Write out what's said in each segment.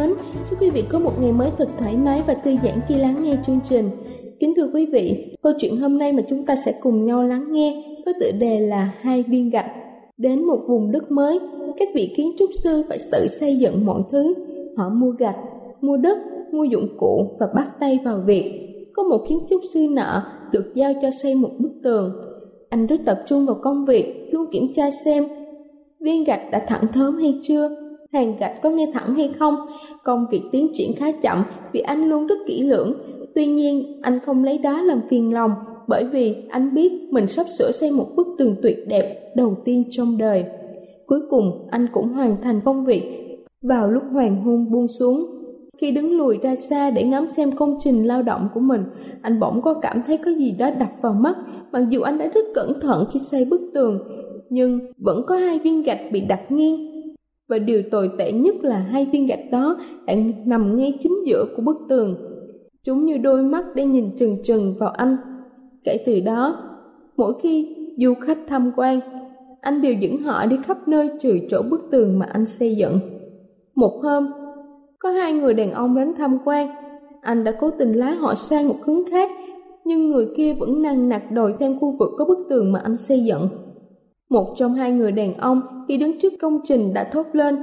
Mến. Chúc quý vị có một ngày mới thật thoải mái và thư giãn khi lắng nghe chương trình. Kính thưa quý vị, câu chuyện hôm nay mà chúng ta sẽ cùng nhau lắng nghe có tựa đề là hai viên gạch. Đến một vùng đất mới, các vị kiến trúc sư phải tự xây dựng mọi thứ. Họ mua gạch, mua đất, mua dụng cụ và bắt tay vào việc. Có một kiến trúc sư nợ được giao cho xây một bức tường. Anh rất tập trung vào công việc, luôn kiểm tra xem viên gạch đã thẳng thớm hay chưa hàng gạch có nghe thẳng hay không. Công việc tiến triển khá chậm vì anh luôn rất kỹ lưỡng. Tuy nhiên, anh không lấy đó làm phiền lòng bởi vì anh biết mình sắp sửa xây một bức tường tuyệt đẹp đầu tiên trong đời. Cuối cùng, anh cũng hoàn thành công việc. Vào lúc hoàng hôn buông xuống, khi đứng lùi ra xa để ngắm xem công trình lao động của mình, anh bỗng có cảm thấy có gì đó đập vào mắt, mặc dù anh đã rất cẩn thận khi xây bức tường, nhưng vẫn có hai viên gạch bị đặt nghiêng và điều tồi tệ nhất là hai viên gạch đó đang nằm ngay chính giữa của bức tường. Chúng như đôi mắt để nhìn trừng trừng vào anh. Kể từ đó, mỗi khi du khách tham quan, anh đều dẫn họ đi khắp nơi trừ chỗ bức tường mà anh xây dựng. Một hôm, có hai người đàn ông đến tham quan, anh đã cố tình lái họ sang một hướng khác, nhưng người kia vẫn năng nặc đòi thêm khu vực có bức tường mà anh xây dựng. Một trong hai người đàn ông khi đứng trước công trình đã thốt lên,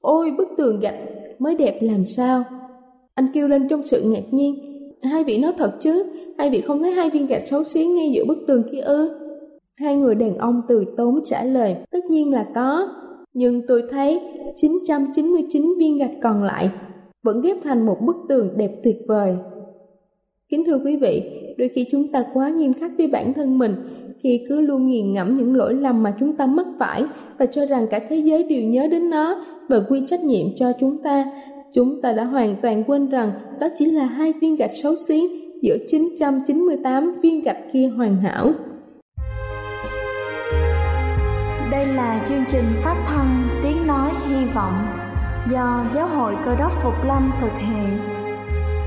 Ôi, bức tường gạch mới đẹp làm sao? Anh kêu lên trong sự ngạc nhiên, Hai vị nói thật chứ, Hai vị không thấy hai viên gạch xấu xí ngay giữa bức tường kia ư? Hai người đàn ông từ tốn trả lời, Tất nhiên là có, Nhưng tôi thấy 999 viên gạch còn lại Vẫn ghép thành một bức tường đẹp tuyệt vời. Kính thưa quý vị, đôi khi chúng ta quá nghiêm khắc với bản thân mình khi cứ luôn nghiền ngẫm những lỗi lầm mà chúng ta mắc phải và cho rằng cả thế giới đều nhớ đến nó và quy trách nhiệm cho chúng ta. Chúng ta đã hoàn toàn quên rằng đó chỉ là hai viên gạch xấu xí giữa 998 viên gạch kia hoàn hảo. Đây là chương trình phát thanh Tiếng Nói Hy Vọng do Giáo hội Cơ đốc Phục Lâm thực hiện.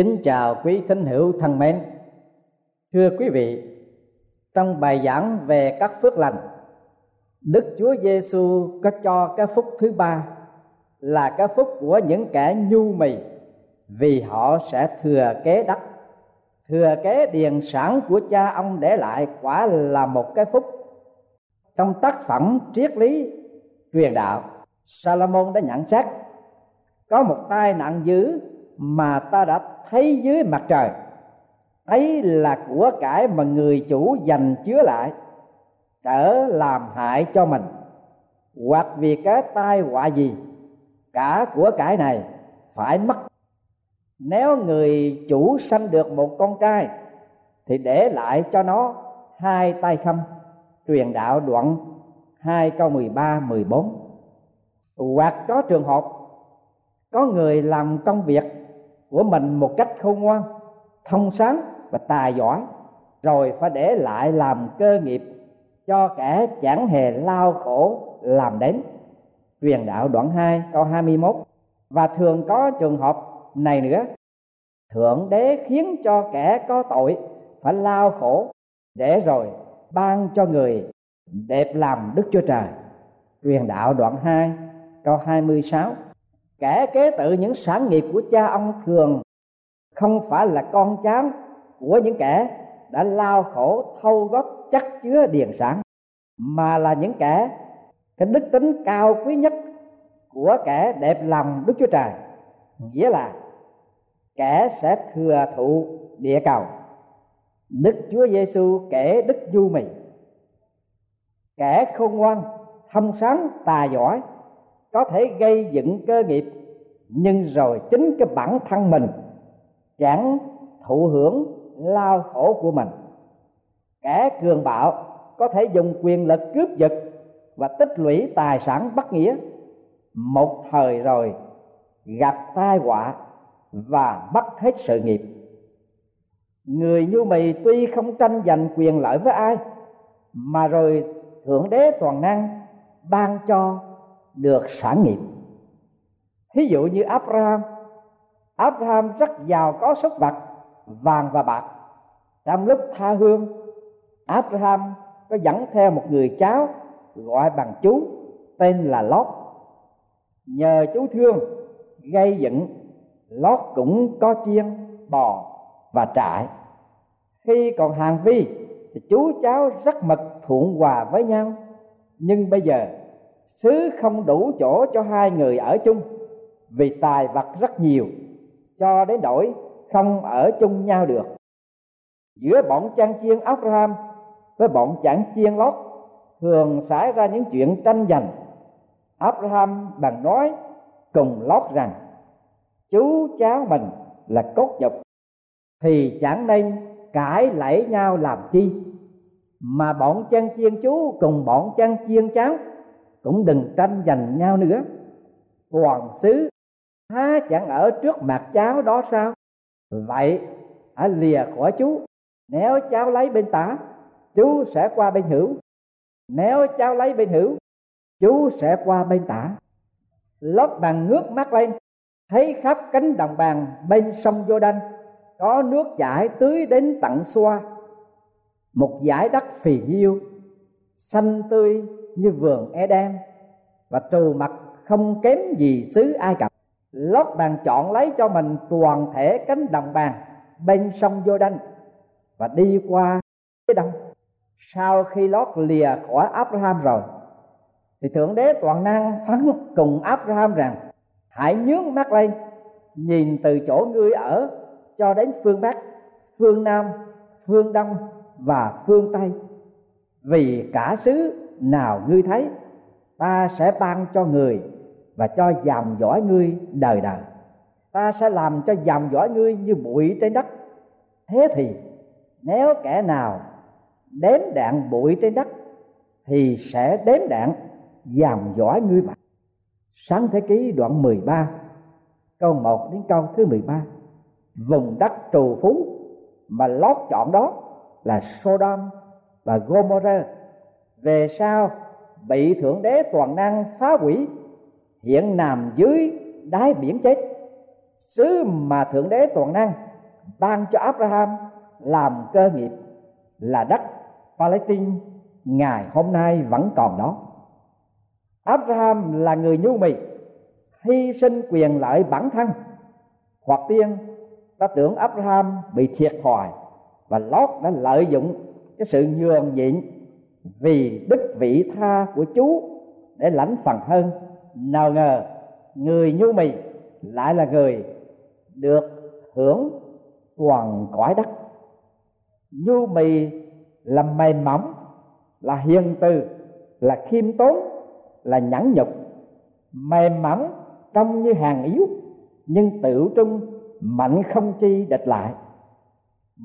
Kính chào quý thính hữu thân mến. Thưa quý vị, trong bài giảng về các phước lành, Đức Chúa Giêsu có cho cái phúc thứ ba là cái phúc của những kẻ nhu mì vì họ sẽ thừa kế đất. Thừa kế điền sản của cha ông để lại quả là một cái phúc. Trong tác phẩm triết lý truyền đạo, Salomon đã nhận xét có một tai nạn dữ mà ta đã thấy dưới mặt trời. Ấy là của cải mà người chủ dành chứa lại, trở làm hại cho mình. Hoặc vì cái tai họa gì, cả của cải này phải mất. Nếu người chủ sanh được một con trai, thì để lại cho nó hai tay khâm, truyền đạo đoạn 2 câu 13 14 hoặc có trường hợp, có người làm công việc của mình một cách khôn ngoan, thông sáng và tài giỏi, rồi phải để lại làm cơ nghiệp cho kẻ chẳng hề lao khổ làm đến. Truyền đạo đoạn 2 câu 21 và thường có trường hợp này nữa. Thượng đế khiến cho kẻ có tội phải lao khổ, để rồi ban cho người đẹp làm đức chúa trời. Truyền đạo đoạn 2 câu 26 kẻ kế tự những sản nghiệp của cha ông thường không phải là con cháu của những kẻ đã lao khổ, thâu góp chắc chứa điền sản, mà là những kẻ cái đức tính cao quý nhất của kẻ đẹp lòng đức chúa trời. Nghĩa là kẻ sẽ thừa thụ địa cầu. Đức chúa giêsu kể đức du mì. Kẻ khôn ngoan thông sáng tài giỏi có thể gây dựng cơ nghiệp nhưng rồi chính cái bản thân mình chẳng thụ hưởng lao khổ của mình. Kẻ cường bạo có thể dùng quyền lực cướp giật và tích lũy tài sản bất nghĩa. Một thời rồi gặp tai họa và mất hết sự nghiệp. Người như mì tuy không tranh giành quyền lợi với ai, mà rồi thượng đế toàn năng ban cho được sản nghiệp thí dụ như abraham. Abraham rất giàu có súc vật, vàng và bạc. Trong lúc tha hương, abraham có dẫn theo một người cháu gọi bằng chú, tên là lót. Nhờ chú thương, gây dựng, lót cũng có chiên, bò và trại. Khi còn hàng vi, thì chú cháu rất mật thuận hòa với nhau. Nhưng bây giờ, xứ không đủ chỗ cho hai người ở chung vì tài vật rất nhiều, cho đến đổi không ở chung nhau được. Giữa bọn chăn chiên Abraham với bọn chẳng chiên lót thường xảy ra những chuyện tranh giành. Abraham bằng nói cùng lót rằng, chú cháu mình là cốt nhục, thì chẳng nên cãi lẫy nhau làm chi. Mà bọn chăn chiên chú cùng bọn chăn chiên cháu cũng đừng tranh giành nhau nữa. Hoàng sứ há, chẳng ở trước mặt cháu đó sao? Vậy hãy lìa khỏi chú. Nếu cháu lấy bên tả, chú sẽ qua bên hữu. Nếu cháu lấy bên hữu, chú sẽ qua bên tả. Lót bàn ngước mắt lên, thấy khắp cánh đồng bàn bên sông vô đanh có nước chảy tưới đến tận xoa. Một dải đất phì nhiêu, xanh tươi như vườn Eden, và trù mặt không kém gì xứ Ai Cập lót bàn chọn lấy cho mình toàn thể cánh đồng bàn bên sông vô đanh và đi qua phía đông. Sau khi lót lìa khỏi abraham rồi, thì thượng đế toàn năng phán cùng abraham rằng, hãy nhướng mắt lên, nhìn từ chỗ ngươi ở cho đến phương bắc, phương nam, phương đông và phương tây. Vì cả xứ nào ngươi thấy, ta sẽ ban cho người và cho dòng dõi ngươi đời đời. Ta sẽ làm cho dòng dõi ngươi như bụi trên đất. Thế thì, nếu kẻ nào đếm đạn bụi trên đất, thì sẽ đếm đạn dòng dõi ngươi vậy sáng thế ký đoạn 13 câu 1 đến câu thứ 13 vùng đất trù phú mà lót chọn đó là Sodom và Gomorrah. Về sau, bị thượng đế toàn năng phá hủy hiện nằm dưới đáy biển chết. Xứ mà thượng đế toàn năng ban cho abraham làm cơ nghiệp là đất palestine, ngày hôm nay vẫn còn đó. Abraham là người nhu mì, hy sinh quyền lợi bản thân. Hoặc tiên, ta tưởng abraham bị thiệt thòi và lót đã lợi dụng cái sự nhường nhịn vì đức vị tha của chú để lãnh phần hơn nào ngờ, người nhu mì lại là người được hưởng toàn cõi đất. Nhu mì là mềm mỏng, là hiền từ, là khiêm tốn, là nhẫn nhục. Mềm mỏng trông như hàng yếu, nhưng tự trung mạnh không chi địch lại.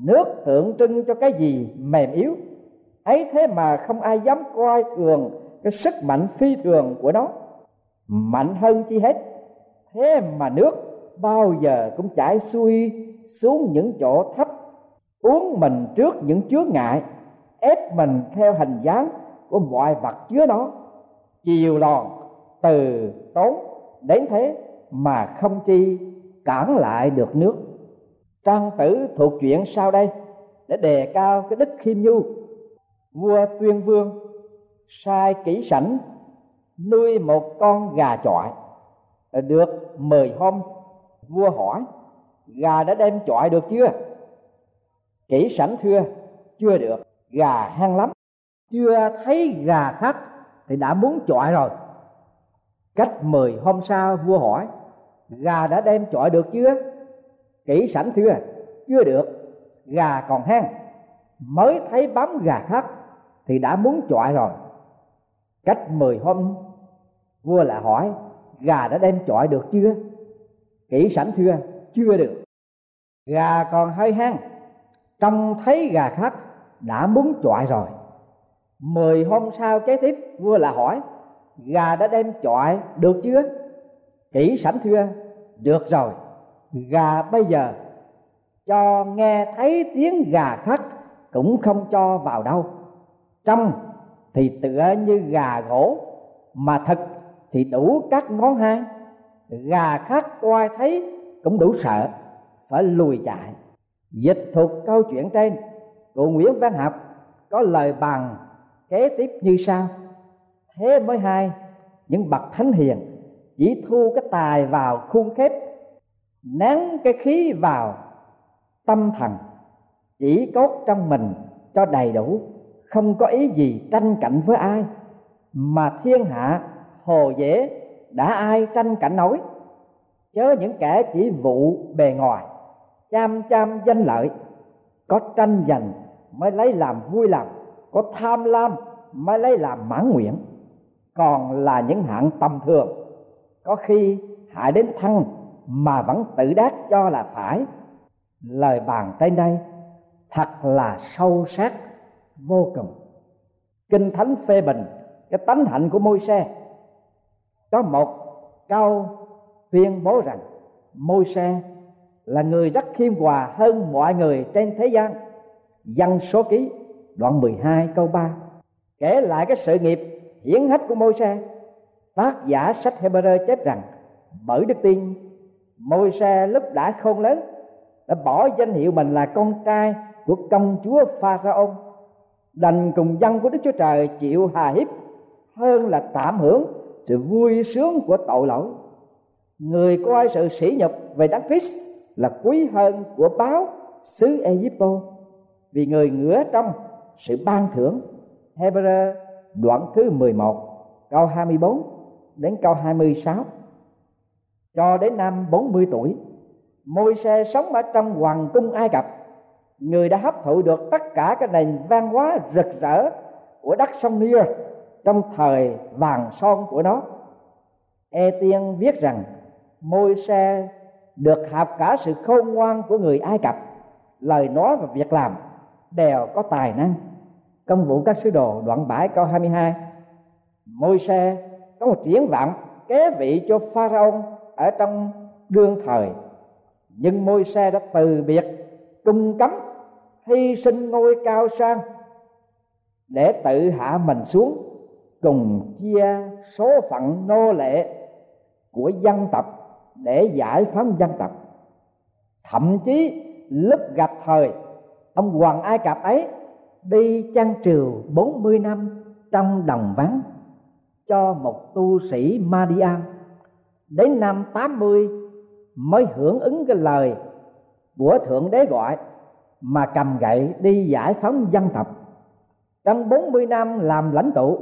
Nước tượng trưng cho cái gì mềm yếu, ấy thế mà không ai dám coi thường cái sức mạnh phi thường của nó mạnh hơn chi hết. Thế mà nước bao giờ cũng chảy xuôi xuống những chỗ thấp. Uống mình trước những chướng ngại, ép mình theo hình dáng của mọi vật chứa nó. Chiều lòn, từ tốn đến thế mà không chi cản lại được nước. Trang tử thuộc chuyện sau đây để đề cao cái đức khiêm nhu. Vua tuyên vương sai kỹ sảnh nuôi một con gà chọi được mười hôm, vua hỏi, gà đã đem chọi được chưa? Kỹ sẵn thưa, chưa được, gà hăng lắm, chưa thấy gà khác thì đã muốn chọi rồi. Cách mười hôm sau, vua hỏi, gà đã đem chọi được chưa? Kỹ sẵn thưa, chưa được, gà còn hang, mới thấy bám gà khác thì đã muốn chọi rồi. Cách mười hôm vua lại hỏi, gà đã đem chọi được chưa? Kỹ sẵn thưa, chưa được. Gà còn hơi hang, trông thấy gà khác đã muốn chọi rồi. Mười hôm sau kế tiếp, vua lại hỏi, gà đã đem chọi được chưa? Kỹ sẵn thưa, được rồi. Gà bây giờ cho nghe thấy tiếng gà khác cũng không cho vào đâu. Trong thì tựa như gà gỗ mà thật thì đủ các ngón hai gà khác coi thấy cũng đủ sợ, phải lùi chạy. Dịch thuật câu chuyện trên của nguyễn văn học có lời bằng kế tiếp như sau. Thế mới hai, những bậc thánh hiền chỉ thu cái tài vào khuôn khép, nén cái khí vào tâm thần, chỉ cốt trong mình cho đầy đủ, không có ý gì tranh cạnh với ai. Mà thiên hạ hồ dễ, đã ai tranh cạnh nói chớ những kẻ chỉ vụ bề ngoài chăm chăm danh lợi. Có tranh giành mới lấy làm vui lòng, có tham lam mới lấy làm mãn nguyện. Còn là những hạng tầm thường, có khi hại đến thân mà vẫn tự đắc cho là phải. Lời bàn trên đây, thật là sâu sắc, vô cùng. Kinh thánh phê bình, cái tánh hạnh của môi xe có một câu tuyên bố rằng môi xe là người rất khiêm hòa hơn mọi người trên thế gian. Dân số ký đoạn 12 câu 3 kể lại cái sự nghiệp hiển hách của môi xe tác giả sách Hebrew chép rằng bởi đức tin môi xe lúc đã khôn lớn, đã bỏ danh hiệu mình là con trai của công chúa Pharaon, đành cùng dân của Đức Chúa Trời chịu hà hiếp hơn là tạm hưởng sự vui sướng của tội lỗi. Người coi sự sỉ nhục về đấng Christ là quý hơn của báo xứ Egypto, vì người ngửa trong sự ban thưởng. Hebrew đoạn thứ 11 câu 24 đến câu 26 cho đến năm 40 tuổi môi xe sống ở trong hoàng cung Ai Cập. Người đã hấp thụ được tất cả cái nền văn hóa rực rỡ của đất sông Nia trong thời vàng son của nó. E tiên viết rằng, môi xe được học cả sự khôn ngoan của người ai cập. Lời nói và việc làm đều có tài năng. Công vụ các sứ đồ đoạn 7 câu 22 môi xe có một triển vọng kế vị cho pharaoh ở trong đương thời. Nhưng môi xe đã từ biệt cung cấm, hy sinh ngôi cao sang để tự hạ mình xuống cùng chia số phận nô lệ của dân tộc để giải phóng dân tộc. Thậm chí lúc gặp thời, ông hoàng ai cập ấy đi chăn triều 40 năm trong đồng vắng cho một tu sĩ Madian. Đến năm 80 mới hưởng ứng cái lời của thượng đế gọi mà cầm gậy đi giải phóng dân tộc. Trong 40 năm làm lãnh tụ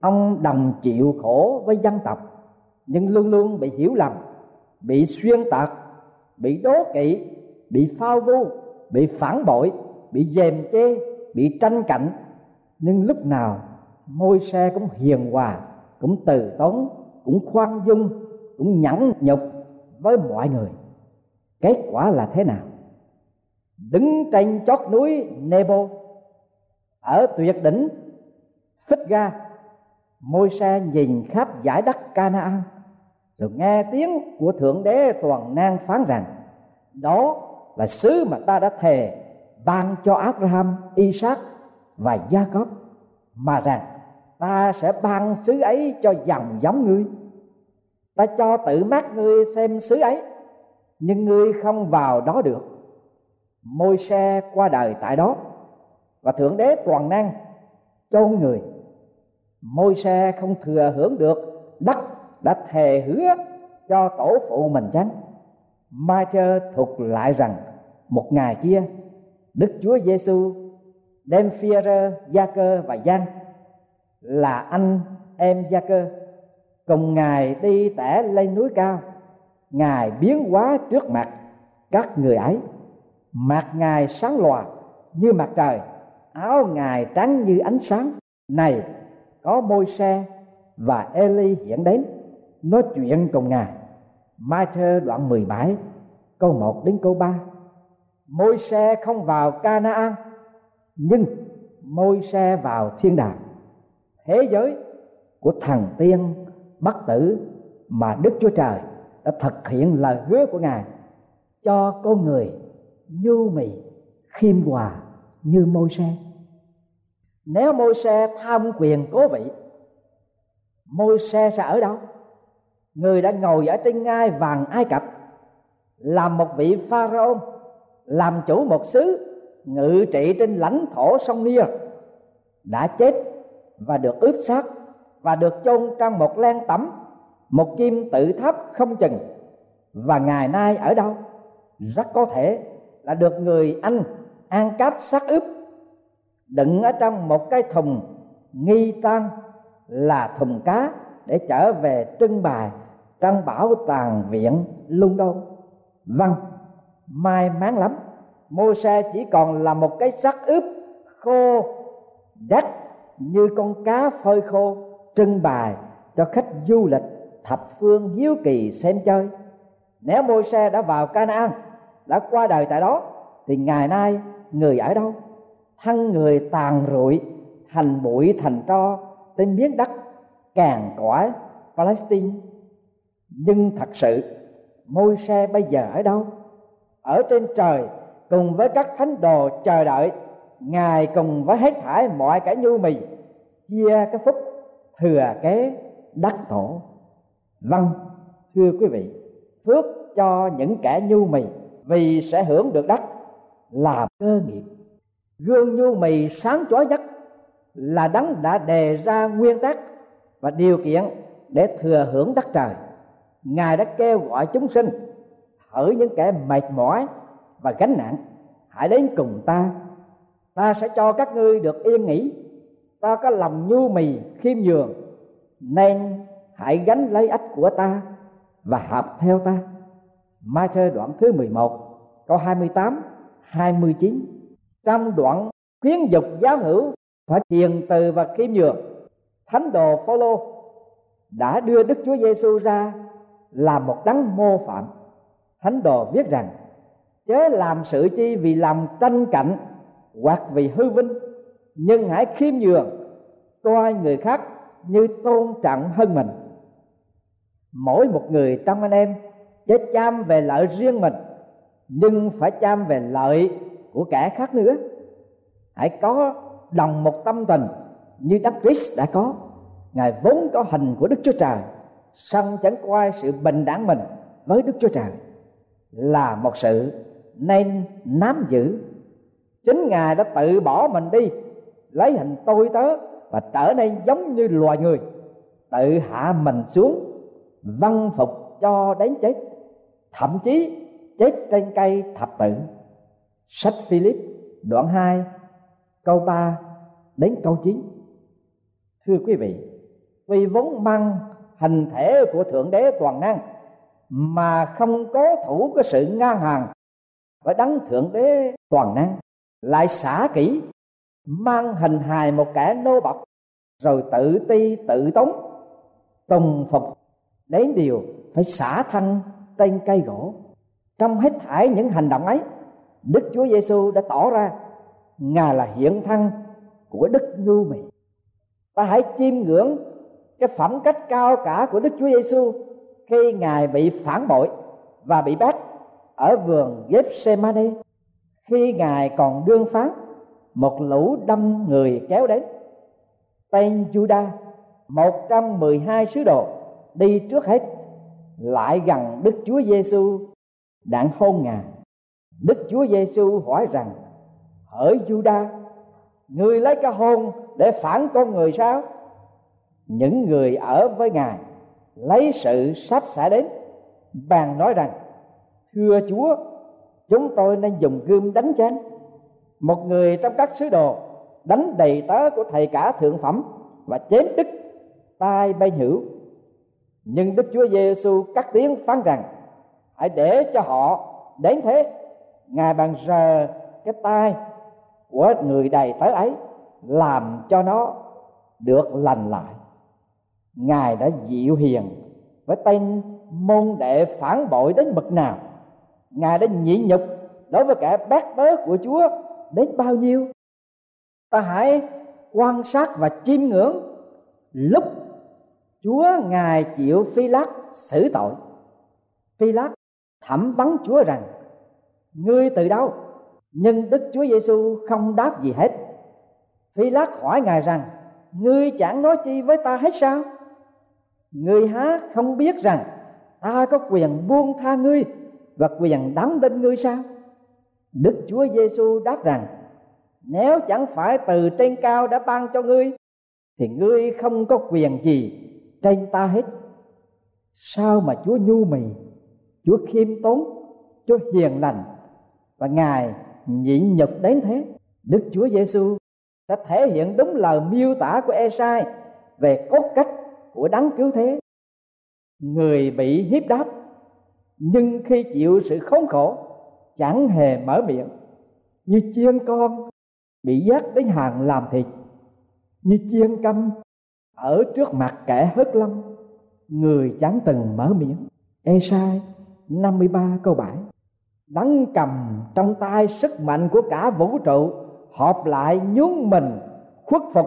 ông đồng chịu khổ với dân tộc, nhưng luôn luôn bị hiểu lầm, bị xuyên tạc, bị đố kỵ, bị phao vu, bị phản bội, bị dèm chê, bị tranh cạnh. Nhưng lúc nào môi xe cũng hiền hòa, cũng từ tốn, cũng khoan dung, cũng nhẫn nhục với mọi người. Kết quả là thế nào? Đứng trên chót núi Nebo, ở tuyệt đỉnh Phích Ga môi xe nhìn khắp giải đất Canaan rồi nghe tiếng của thượng đế toàn năng phán rằng đó là sứ mà ta đã thề ban cho Abraham, Isaac và Jacob mà rằng ta sẽ ban sứ ấy cho dòng giống ngươi. Ta cho tự mắt ngươi xem sứ ấy nhưng ngươi không vào đó được. Môi xe qua đời tại đó và thượng đế toàn năng chôn người môi xe không thừa hưởng được, đất đã thề hứa cho tổ phụ mình chăng? Ma chơ thuật lại rằng, một ngày kia, đức chúa giêsu đem phi rơ, gia cơ và giang là anh em gia cơ cùng ngài đi tẻ lên núi cao. Ngài biến hóa trước mặt các người ấy. Mặt ngài sáng lòa như mặt trời, áo ngài trắng như ánh sáng. Này có môi xe và Eli hiện đến, nói chuyện cùng ngài. Matthew đoạn 17 câu 1 đến câu 3 môi xe không vào Canaan, nhưng môi xe vào thiên đàng, thế giới của thần tiên, bất tử mà Đức Chúa Trời đã thực hiện lời hứa của Ngài cho con người nhu mì, khiêm hòa như môi xe nếu môi xe tham quyền cố vị môi xe sẽ ở đâu? Người đã ngồi ở trên ngai vàng ai cập, làm một vị pharaoh làm chủ một xứ, ngự trị trên lãnh thổ sông nia đã chết và được ướp xác và được chôn trong một len tẩm một kim tự tháp không chừng. Và ngày nay ở đâu? Rất có thể là được người anh an cáp xác ướp đựng ở trong một cái thùng nghi tan là thùng cá để trở về trưng bày trong bảo tàng viện London. Vâng, may mắn lắm, mô xe chỉ còn là một cái xác ướp khô đất như con cá phơi khô trưng bày cho khách du lịch thập phương hiếu kỳ xem chơi. Nếu môi xe đã vào Canaan đã qua đời tại đó thì ngày nay người ở đâu? Thân người tàn rụi, thành bụi, thành tro trên miếng đất càng cõi Palestine. Nhưng thật sự môi xe bây giờ ở đâu? Ở trên trời, cùng với các thánh đồ chờ đợi, ngài cùng với hết thải mọi cái nhu mì chia cái phúc, thừa kế đất thổ vâng thưa quý vị, phước cho những kẻ nhu mì vì sẽ hưởng được đất làm cơ nghiệp gương nhu mì sáng chói nhất là đấng đã đề ra nguyên tắc và điều kiện để thừa hưởng đất trời. Ngài đã kêu gọi chúng sinh hỡi những kẻ mệt mỏi và gánh nặng. Hãy đến cùng ta. Ta sẽ cho các ngươi được yên nghỉ. Ta có lòng nhu mì khiêm nhường. Nên hãy gánh lấy ách của ta và hợp theo ta. Matthew đoạn thứ 11 câu 28 29 trong đoạn khuyến dục giáo hữu phải thiền từ và khiêm nhường. Thánh đồ Phaolô đã đưa Đức Chúa Giêsu ra là một đấng mô phạm. Thánh đồ viết rằng, chớ làm sự chi vì làm tranh cạnh hoặc vì hư vinh, nhưng hãy khiêm nhường, coi người khác như tôn trọng hơn mình. Mỗi một người trong anh em, chớ chăm về lợi riêng mình, nhưng phải chăm về lợi của kẻ khác nữa. Hãy có đồng một tâm tình như Đấng Christ đã có. Ngài vốn có hình của Đức Chúa Trời song chẳng coi sự bình đẳng mình với Đức Chúa Trời. Là một sự nên nắm giữ. Chính ngài đã tự bỏ mình đi, lấy hình tôi tớ và trở nên giống như loài người. Tự hạ mình xuống văn phục cho đến chết, thậm chí chết trên cây thập tự sách Philip, đoạn 2 câu 3 đến câu 9 thưa quý vị vì vốn mang hình thể của thượng đế toàn năng, mà không có thủ cái sự ngang hàng và đấng thượng đế toàn năng, lại xả kỹ, mang hình hài một kẻ nô bọc rồi tự ti, tự tống tùng phục, đến điều phải xả thân, tên cây gỗ. Trong hết thảy những hành động ấy đức chúa giêsu đã tỏ ra, ngài là hiện thân của đức nhu mì ta hãy chiêm ngưỡng cái phẩm cách cao cả của đức chúa giêsu khi ngài bị phản bội và bị bắt ở vườn Gethsemane, khi ngài còn đương phán một lũ đâm người kéo đến. Tên Juda 112 sứ đồ, đi trước hết, lại gần Đức Chúa Giêsu đặng hôn ngài. Đức Chúa Giêsu hỏi rằng, hỡi Juda người lấy cái hôn để phản con người sao? Những người ở với ngài lấy sự sắp xả đến bàn nói rằng, thưa chúa, chúng tôi nên dùng gươm đánh chán một người trong các sứ đồ đánh đầy tớ của thầy cả thượng phẩm và chém đứt tai bay hữu nhưng đức chúa giêsu cắt tiếng phán rằng, hãy để cho họ đến thế ngài bàn sờ cái tai của người đầy tớ ấy, làm cho nó được lành lại. Ngài đã dịu hiền với tên môn đệ phản bội đến bậc nào. Ngài đã nhịn nhục đối với kẻ bác bớ của chúa đến bao nhiêu. Ta hãy quan sát và chiêm ngưỡng lúc chúa ngài chịu phi lát xử tội. Phi lát thẩm vấn chúa rằng ngươi từ đâu? Nhưng đức chúa giêsu không đáp gì hết. Phi lát hỏi ngài rằng, ngươi chẳng nói chi với ta hết sao? Ngươi há không biết rằng, ta có quyền buông tha ngươi và quyền đóng đinh ngươi sao? Đức chúa giêsu đáp rằng, nếu chẳng phải từ trên cao đã ban cho ngươi, thì ngươi không có quyền gì trên ta hết. Sao mà chúa nhu mì, chúa khiêm tốn, chúa hiền lành và ngài nhịn nhục đến thế. Đức chúa giêsu đã thể hiện đúng lời miêu tả của esai về cốt cách của đấng cứu thế. Người bị hiếp đáp, nhưng khi chịu sự khốn khổ, chẳng hề mở miệng. Như chiên con bị dắt đến hàng làm thịt, như chiên câm ở trước mặt kẻ hất lâm người chẳng từng mở miệng. Esai 53 câu 7 nắng cầm trong tay sức mạnh của cả vũ trụ Họp lại nhún mình, khuất phục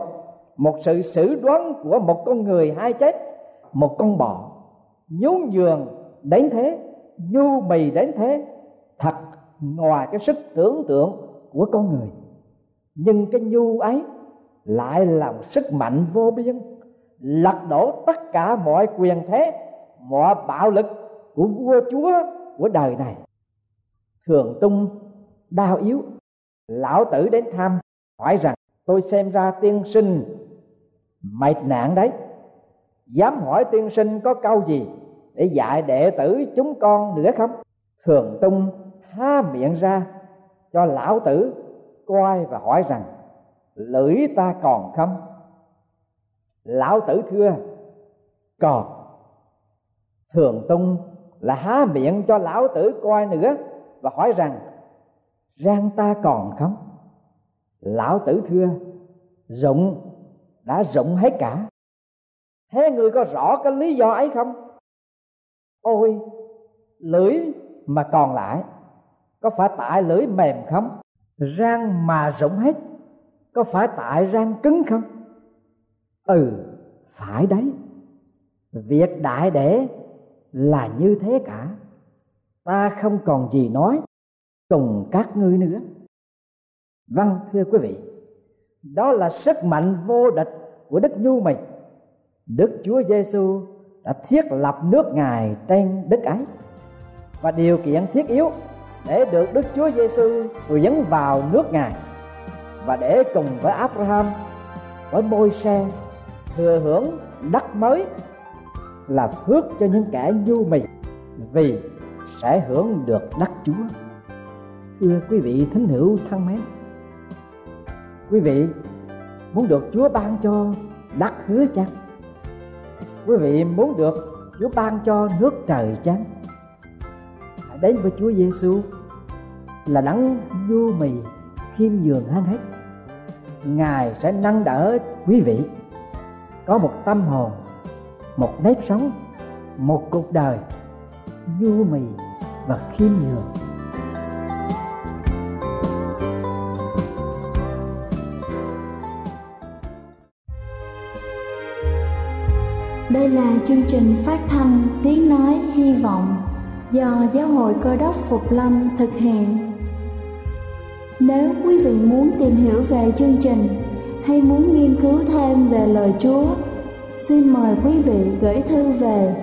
Một sự xử đoán của một con người hai chết, Một con bò. Nhún giường đến thế, nhu mì đến thế, thật ngoài cái sức tưởng tượng của con người. Nhưng cái nhu ấy lại là một sức mạnh vô biên, lật đổ tất cả mọi quyền thế, mọi bạo lực của vua chúa của đời này thường tung đau yếu. Lão tử đến thăm, hỏi rằng, tôi xem ra tiên sinh mệt nạn đấy. Dám hỏi tiên sinh có câu gì để dạy đệ tử chúng con nữa không? Thường tung há miệng ra cho lão tử coi và hỏi rằng, lưỡi ta còn không? Lão tử thưa, còn. Thường tung là há miệng cho lão tử coi nữa và hỏi rằng răng ta còn không? Lão tử thưa, rụng, đã rụng hết cả. Thế người có rõ cái lý do ấy không? Ôi, lưỡi mà còn lại, có phải tại lưỡi mềm không? Răng mà rụng hết, có phải tại răng cứng không? Ừ phải đấy. Việc đại để là như thế cả ta không còn gì nói cùng các ngươi nữa. Vâng thưa quý vị, đó là sức mạnh vô địch của đức nhu mình đức chúa giêsu đã thiết lập nước ngài trên đất ấy. Và điều kiện thiết yếu để được Đức Chúa Giêsu dẫn vào nước Ngài và để cùng với Abraham, với môi xe thừa hưởng đất mới là phước cho những kẻ nhu mì vì sẽ hưởng được đất Chúa. Thưa quý vị thính hữu thân mến, quý vị muốn được Chúa ban cho đất hứa chăng? Quý vị muốn được Chúa ban cho nước trời chăng? Hãy đến với Chúa Giêsu là đấng nhu mì khiêm nhường hơn hết. Ngài sẽ nâng đỡ quý vị có một tâm hồn, một nếp sống, một cuộc đời nhu mì và khiêm nhường Đây là chương trình phát thanh Tiếng Nói Hy Vọng do Giáo hội Cơ đốc Phục Lâm thực hiện. Nếu quý vị muốn tìm hiểu về chương trình hay muốn nghiên cứu thêm về lời Chúa, xin mời quý vị gửi thư về